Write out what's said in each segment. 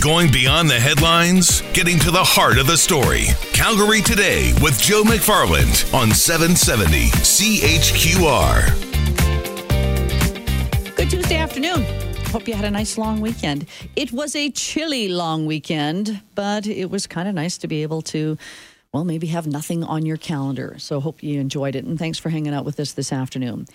Going beyond the headlines, getting to the heart of the story. Calgary Today with Joe McFarland on 770 CHQR. Good Tuesday afternoon. Hope you had a nice long weekend. It was a chilly long weekend, but it was kind of nice to be able to, well, maybe have nothing on your calendar. So hope you enjoyed it. And thanks for hanging out with us this afternoon.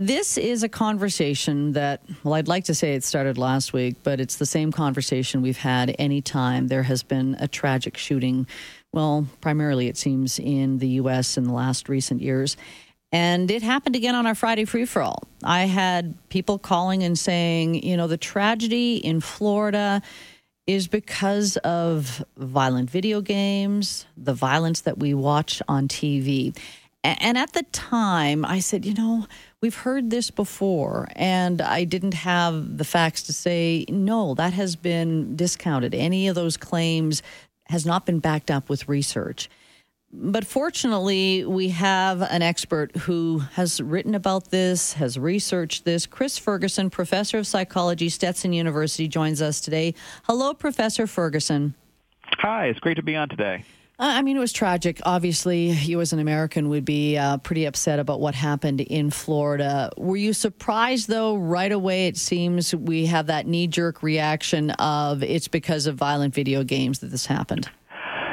This is a conversation that, well, I'd like to say it started last week, but it's the same conversation we've had anytime there has been a tragic shooting. Well, primarily it seems in the U.S. in the last recent years. And it happened again on our Friday free for all. I had people calling and saying, you know, the tragedy in Florida is because of violent video games, the violence that we watch on TV. And at the time, I said, you know, we've heard this before, and I didn't have the facts to say, no, that has been discounted. Any of those claims has not been backed up with research. But fortunately, we have an expert who has written about this, has researched this. Chris Ferguson, professor of psychology, Stetson University, joins us today. Hello, Professor Ferguson. Hi, it's great to be on today. Uh, I mean, it was tragic. Obviously, you as an American would be uh, pretty upset about what happened in Florida. Were you surprised, though, right away? It seems we have that knee jerk reaction of it's because of violent video games that this happened.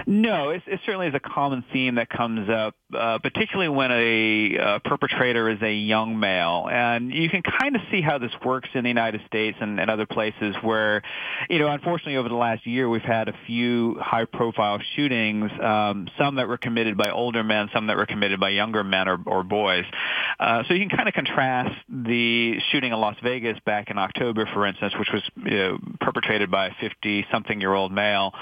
No, it, it certainly is a common theme that comes up, uh, particularly when a uh, perpetrator is a young male. And you can kind of see how this works in the United States and, and other places where, you know, unfortunately over the last year we've had a few high-profile shootings, um, some that were committed by older men, some that were committed by younger men or, or boys. Uh, so you can kind of contrast the shooting in Las Vegas back in October, for instance, which was you know, perpetrated by a 50-something-year-old male.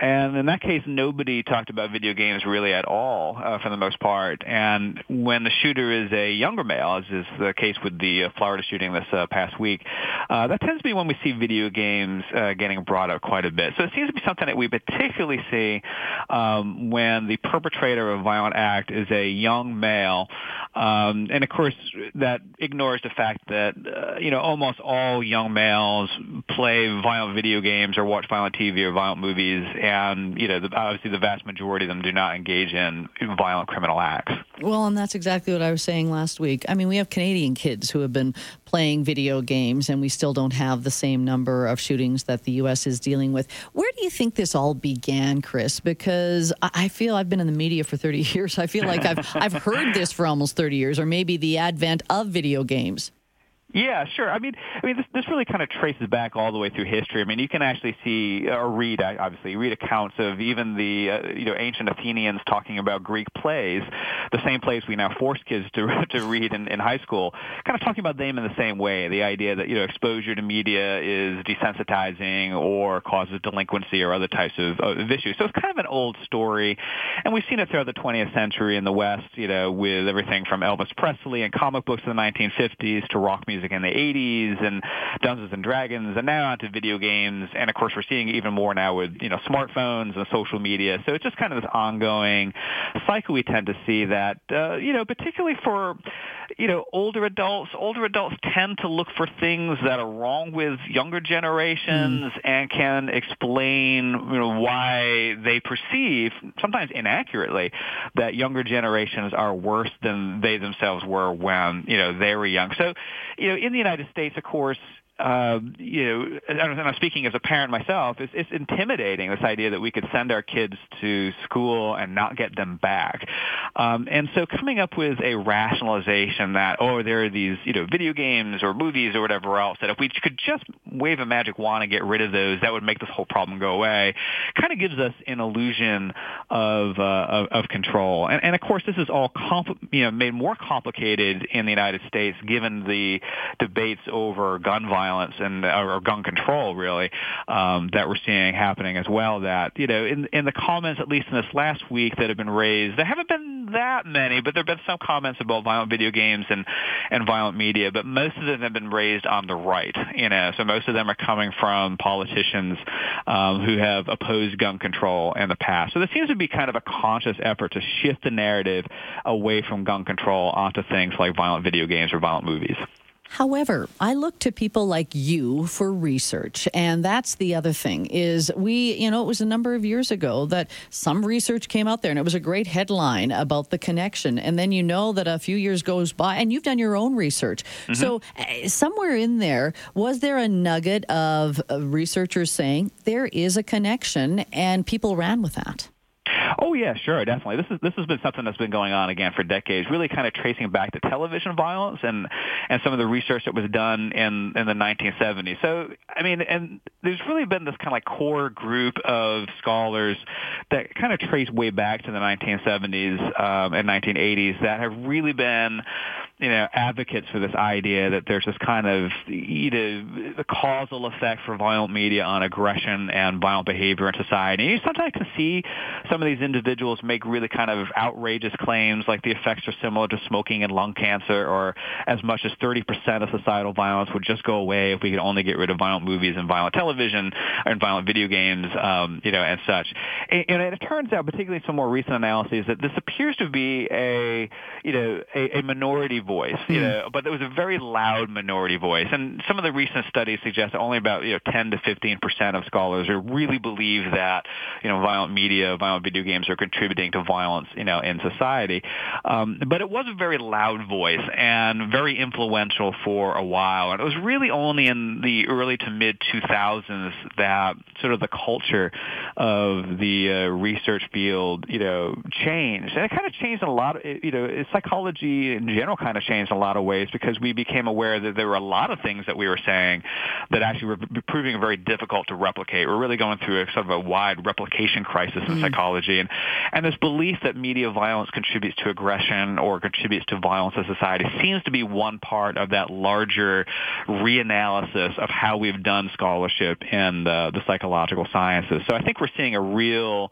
And in that case, nobody talked about video games really at all uh, for the most part. And when the shooter is a younger male, as is the case with the uh, Florida shooting this uh, past week, uh, that tends to be when we see video games uh, getting brought up quite a bit. So it seems to be something that we particularly see um, when the perpetrator of a violent act is a young male. Um, and of course, that ignores the fact that uh, you know almost all young males play violent video games or watch violent TV or violent movies, and you know the, obviously the vast majority of them do not engage in violent criminal acts. Well, and that's exactly what I was saying last week. I mean, we have Canadian kids who have been playing video games, and we still don't have the same number of shootings that the U.S. is dealing with. Where do you think this all began, Chris? Because I feel I've been in the media for 30 years. I feel like I've I've heard this for almost 30 years, or maybe the advent of video games. Yeah, sure. I mean, I mean, this, this really kind of traces back all the way through history. I mean, you can actually see or read, obviously, read accounts of even the uh, you know ancient Athenians talking about Greek plays, the same plays we now force kids to to read in, in high school, kind of talking about them in the same way. The idea that you know exposure to media is desensitizing or causes delinquency or other types of, of issues. So it's kind of an old story, and we've seen it throughout the 20th century in the West. You know, with everything from Elvis Presley and comic books in the 1950s to rock music music in the 80s and Dungeons and Dragons and now onto video games. And of course, we're seeing even more now with, you know, smartphones and social media. So it's just kind of this ongoing cycle we tend to see that, uh, you know, particularly for, you know, older adults, older adults tend to look for things that are wrong with younger generations mm. and can explain, you know, why they perceive, sometimes inaccurately, that younger generations are worse than they themselves were when, you know, they were young. So, you know, know, in the United States, of course, uh, you know, and I'm speaking as a parent myself, it's, it's intimidating this idea that we could send our kids to school and not get them back. Um, and so coming up with a rationalization that, oh, there are these, you know, video games or movies or whatever else, that if we could just wave a magic wand and get rid of those, that would make this whole problem go away, kind of gives us an illusion of, uh, of, of control. And, and of course, this is all you know, made more complicated in the United States given the debates over gun violence violence and or gun control really um, that we're seeing happening as well. That you know in in the comments at least in this last week that have been raised, there haven't been that many, but there have been some comments about violent video games and and violent media, but most of them have been raised on the right. You know, so most of them are coming from politicians um, who have opposed gun control in the past. So there seems to be kind of a conscious effort to shift the narrative away from gun control onto things like violent video games or violent movies. However, I look to people like you for research, and that's the other thing is we, you know, it was a number of years ago that some research came out there and it was a great headline about the connection, and then you know that a few years goes by and you've done your own research. Mm-hmm. So uh, somewhere in there was there a nugget of uh, researchers saying there is a connection and people ran with that? Oh yeah, sure, definitely. This is this has been something that's been going on again for decades, really kind of tracing back to television violence and and some of the research that was done in in the 1970s. So I mean, and there's really been this kind of like core group of scholars that kind of trace way back to the 1970s um, and 1980s that have really been you know, advocates for this idea that there's this kind of know, the causal effect for violent media on aggression and violent behavior in society. And you sometimes can see some of these individuals make really kind of outrageous claims like the effects are similar to smoking and lung cancer or as much as 30% of societal violence would just go away if we could only get rid of violent movies and violent television and violent video games, um, you know, and such. And, and it turns out, particularly some more recent analyses, that this appears to be a, you know, a, a minority voice voice, you mm. know, but it was a very loud minority voice. And some of the recent studies suggest only about you know 10 to 15 percent of scholars really believe that you know violent media, violent video games are contributing to violence, you know, in society. Um, but it was a very loud voice and very influential for a while. And it was really only in the early to mid 2000s that sort of the culture of the uh, research field, you know, changed. And it kind of changed a lot. Of, you know, psychology in general kind of changed in a lot of ways because we became aware that there were a lot of things that we were saying that actually were proving very difficult to replicate. We're really going through a sort of a wide replication crisis in mm-hmm. psychology, and and this belief that media violence contributes to aggression or contributes to violence in society seems to be one part of that larger reanalysis of how we've done scholarship in the, the psychological sciences. So I think we're seeing a real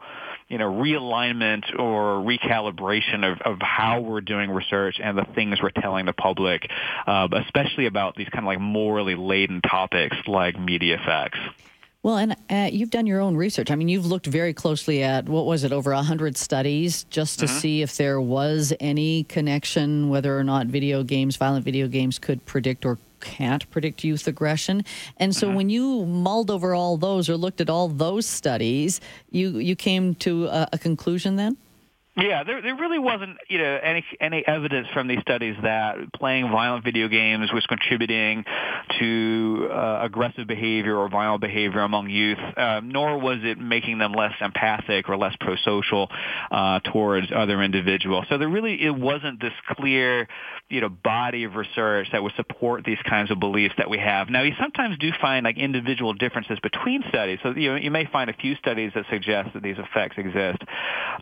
you know, realignment or recalibration of, of how we're doing research and the things we're telling the public, uh, especially about these kind of like morally laden topics like media effects. Well, and uh, you've done your own research. I mean, you've looked very closely at what was it, over 100 studies just to mm-hmm. see if there was any connection, whether or not video games, violent video games, could predict or can't predict youth aggression. And so mm-hmm. when you mulled over all those or looked at all those studies, you, you came to a, a conclusion then? Yeah, there there really wasn't you know any any evidence from these studies that playing violent video games was contributing to uh, aggressive behavior or violent behavior among youth, uh, nor was it making them less empathic or less pro-social uh, towards other individuals. So there really it wasn't this clear you know body of research that would support these kinds of beliefs that we have. Now you sometimes do find like individual differences between studies. So you know, you may find a few studies that suggest that these effects exist,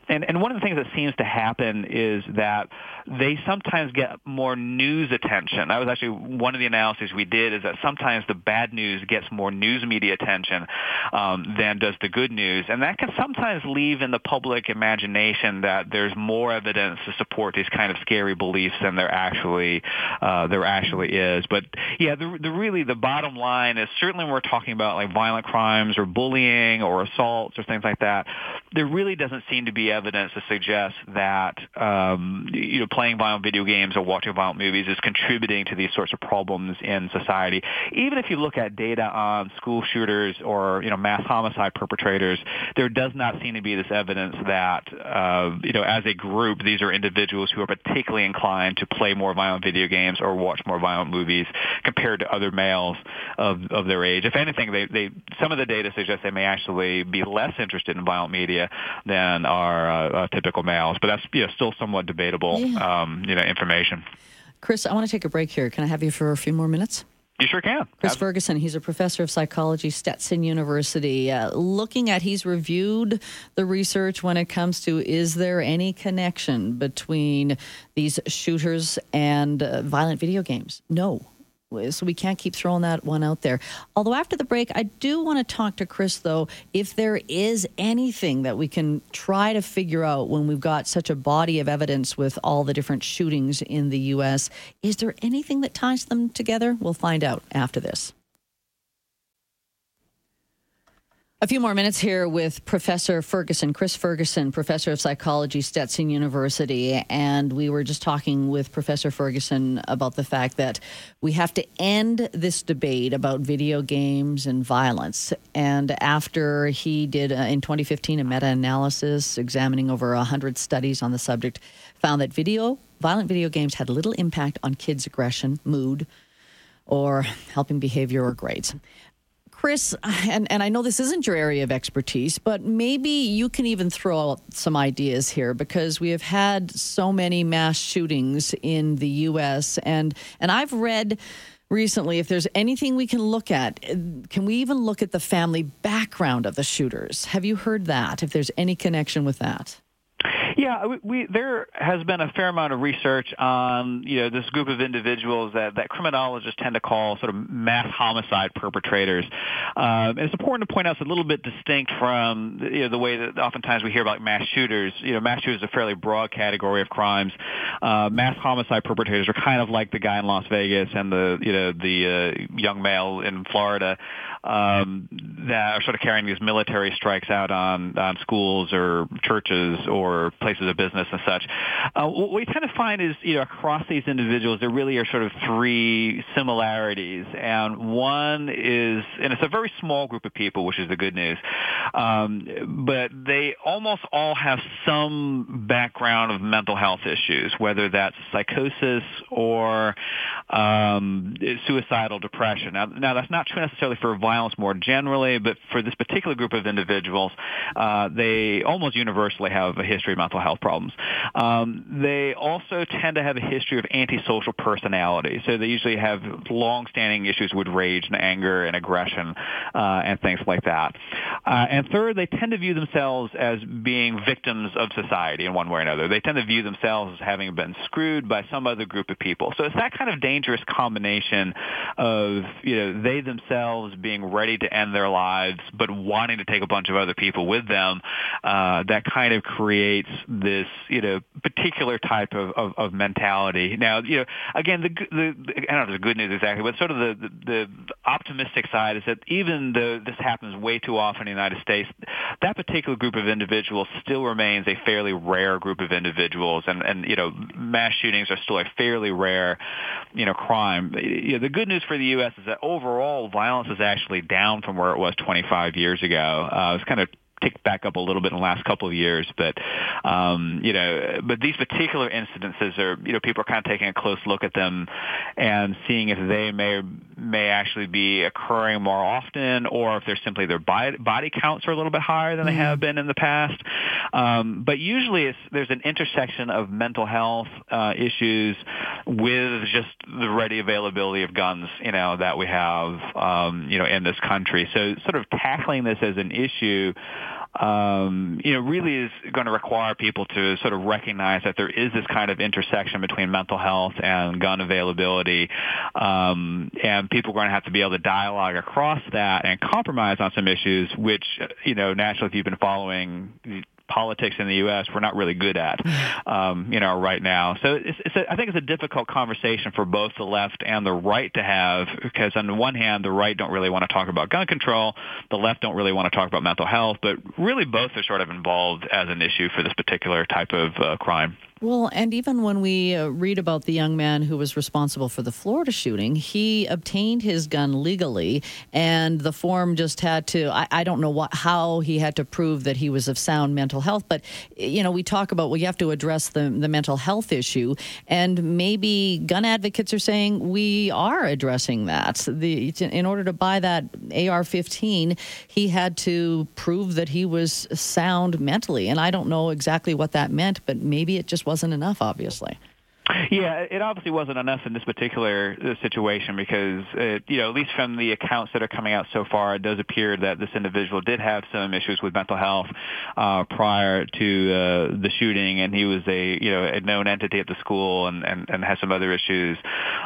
and and one of the things that seems to happen is that they sometimes get more news attention. That was actually one of the analyses we did is that sometimes the bad news gets more news media attention um, than does the good news. And that can sometimes leave in the public imagination that there's more evidence to support these kind of scary beliefs than there actually uh, there actually is. But yeah, the, the really the bottom line is certainly when we're talking about like violent crimes or bullying or assaults or things like that, there really doesn't seem to be evidence to suggest that um, you know playing violent video games or watching violent movies is contributing to these sorts of problems in society. Even if you look at data on school shooters or you know mass homicide perpetrators, there does not seem to be this evidence that uh, you know as a group these are individuals who are particularly inclined to play more violent video games or watch more violent movies compared to other males of, of their age. If anything, they, they some of the data suggests they may actually be less interested in violent media than our uh, uh, typical males, but that's you know, still somewhat debatable, yeah. um, you know, information. Chris, I want to take a break here. Can I have you for a few more minutes? You sure can. Chris. Ferguson, he's a professor of psychology, Stetson University. Uh, looking at, he's reviewed the research when it comes to is there any connection between these shooters and uh, violent video games? No so we can't keep throwing that one out there. Although after the break, I do want to talk to Chris though if there is anything that we can try to figure out when we've got such a body of evidence with all the different shootings in the U.S. Is there anything that ties them together? We'll find out after this. A few more minutes here with Professor Ferguson, Chris Ferguson, professor of psychology, Stetson University. And we were just talking with Professor Ferguson about the fact that we have to end this debate about video games and violence. And after he did uh, in 2015 a meta analysis examining over 100 studies on the subject, found that video, violent video games had little impact on kids' aggression, mood, or helping behavior or grades. Chris, and, and I know this isn't your area of expertise, but maybe you can even throw out some ideas here because we have had so many mass shootings in the U.S. and and I've read recently if there's anything we can look at can we even look at the family background of the shooters have you heard that if there's any connection with that yeah, we, we, there has been a fair amount of research on you know this group of individuals that, that criminologists tend to call sort of mass homicide perpetrators. Um, and it's important to point out it's a little bit distinct from you know the way that oftentimes we hear about mass shooters. You know, mass shooters is a fairly broad category of crimes. Uh, mass homicide perpetrators are kind of like the guy in Las Vegas and the you know the uh, young male in Florida um, that are sort of carrying these military strikes out on on schools or churches or places of business and such. Uh, what we tend to find is, you know, across these individuals, there really are sort of three similarities, and one is, and it's a very small group of people, which is the good news, um, but they almost all have some background of mental health issues, whether that's psychosis or um, suicidal depression. Now, now that's not true necessarily for violence more generally, but for this particular group of individuals, uh, they almost universally have a history of mental health problems. Um, they also tend to have a history of antisocial personality, so they usually have long-standing issues with rage and anger and aggression uh, and things like that. Uh, and third, they tend to view themselves as being victims of society in one way or another. They tend to view themselves as having been screwed by some other group of people. So it's that kind of dangerous combination of you know they themselves being ready to end their lives but wanting to take a bunch of other people with them uh, that kind of creates this you know particular type of, of, of mentality. Now you know again the, the, the I don't know if the good news exactly, but sort of the, the the optimistic side is that even though this happens way too often in the United States, that particular group of individuals still remains a fairly rare group of individuals, and and you know mass shootings are still a fairly rare you know crime. You know, the good news for the U.S. is that overall violence is actually down from where it was 25 years ago. Uh, it's kind of ticked back up a little bit in the last couple of years, but um, you know, but these particular incidences are, you know, people are kind of taking a close look at them and seeing if they may may actually be occurring more often, or if they're simply their body, body counts are a little bit higher than they mm-hmm. have been in the past. Um, but usually, it's, there's an intersection of mental health uh, issues with just the ready availability of guns, you know, that we have, um, you know, in this country. So, sort of tackling this as an issue um, you know, really is going to require people to sort of recognize that there is this kind of intersection between mental health and gun availability, um, and people are going to have to be able to dialogue across that and compromise on some issues, which, you know, naturally, if you've been following politics in the U.S. we're not really good at, um, you know, right now. So it's, it's a, I think it's a difficult conversation for both the left and the right to have because on the one hand, the right don't really want to talk about gun control, the left don't really want to talk about mental health, but really both are sort of involved as an issue for this particular type of uh, crime. Well, and even when we uh, read about the young man who was responsible for the Florida shooting, he obtained his gun legally, and the form just had to. I, I don't know what how he had to prove that he was of sound mental health, but you know, we talk about well, you have to address the the mental health issue, and maybe gun advocates are saying we are addressing that. The in order to buy that AR-15, he had to prove that he was sound mentally, and I don't know exactly what that meant, but maybe it just wasn't enough, obviously. Yeah, it obviously wasn't enough in this particular uh, situation because, it, you know, at least from the accounts that are coming out so far, it does appear that this individual did have some issues with mental health uh, prior to uh, the shooting, and he was a, you know, a known entity at the school and and, and has some other issues,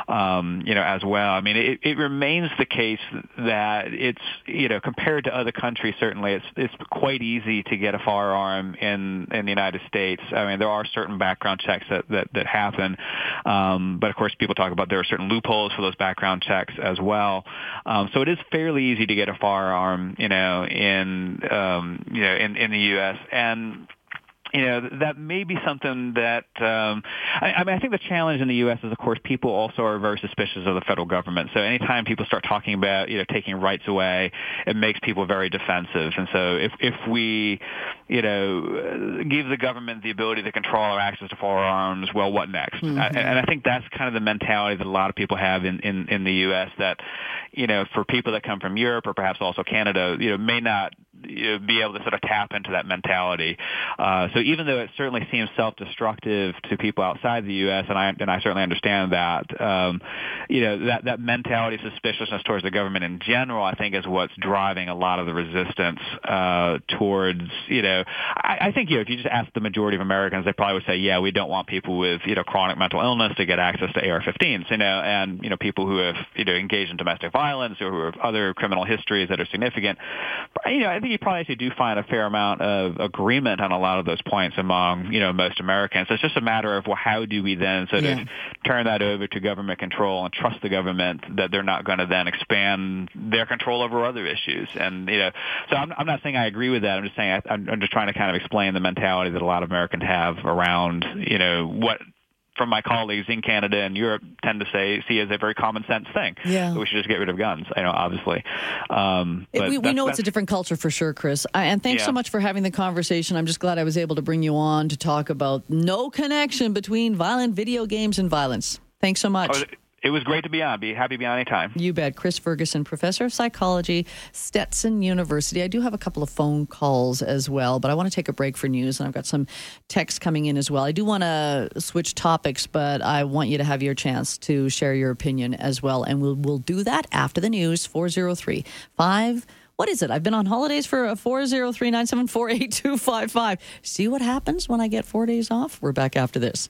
um, you know, as well. I mean, it, it remains the case that it's, you know, compared to other countries, certainly it's it's quite easy to get a firearm in in the United States. I mean, there are certain background checks that that, that happen. Um, but of course, people talk about there are certain loopholes for those background checks as well. Um, so it is fairly easy to get a firearm, you know, in um, you know in in the U.S. and you know that may be something that um, I, I mean I think the challenge in the U.S. is of course people also are very suspicious of the federal government. So anytime people start talking about you know taking rights away, it makes people very defensive. And so if if we you know give the government the ability to control our access to firearms, well, what next? Mm-hmm. I, and I think that's kind of the mentality that a lot of people have in in, in the U.S. That you know for people that come from Europe or perhaps also Canada, you know may not be able to sort of tap into that mentality. Uh, so even though it certainly seems self-destructive to people outside the U.S., and I and I certainly understand that, um, you know that that mentality suspiciousness towards the government in general, I think, is what's driving a lot of the resistance uh, towards you know. I, I think you know if you just ask the majority of Americans, they probably would say, yeah, we don't want people with you know chronic mental illness to get access to AR-15s, you know, and you know people who have you know engaged in domestic violence or who have other criminal histories that are significant. You know, I think you probably actually do find a fair amount of agreement on a lot of those points among you know most Americans. So it's just a matter of well, how do we then sort yeah. of turn that over to government control and trust the government that they're not going to then expand their control over other issues. And you know, so I'm, I'm not saying I agree with that. I'm just saying I, I'm just trying to kind of explain the mentality that a lot of Americans have around you know what from my colleagues in Canada and Europe tend to say see as a very common sense thing. Yeah. We should just get rid of guns. I know, obviously. Um, but we, we know it's a different culture for sure, Chris. I, and thanks yeah. so much for having the conversation. I'm just glad I was able to bring you on to talk about no connection between violent video games and violence. Thanks so much. Oh, it was great to be on. Be happy to be on anytime. You bet. Chris Ferguson, professor of psychology, Stetson University. I do have a couple of phone calls as well, but I want to take a break for news, and I've got some texts coming in as well. I do want to switch topics, but I want you to have your chance to share your opinion as well, and we'll we'll do that after the news. Four zero three five. What is it? I've been on holidays for uh, 403 974 8255. See what happens when I get four days off? We're back after this.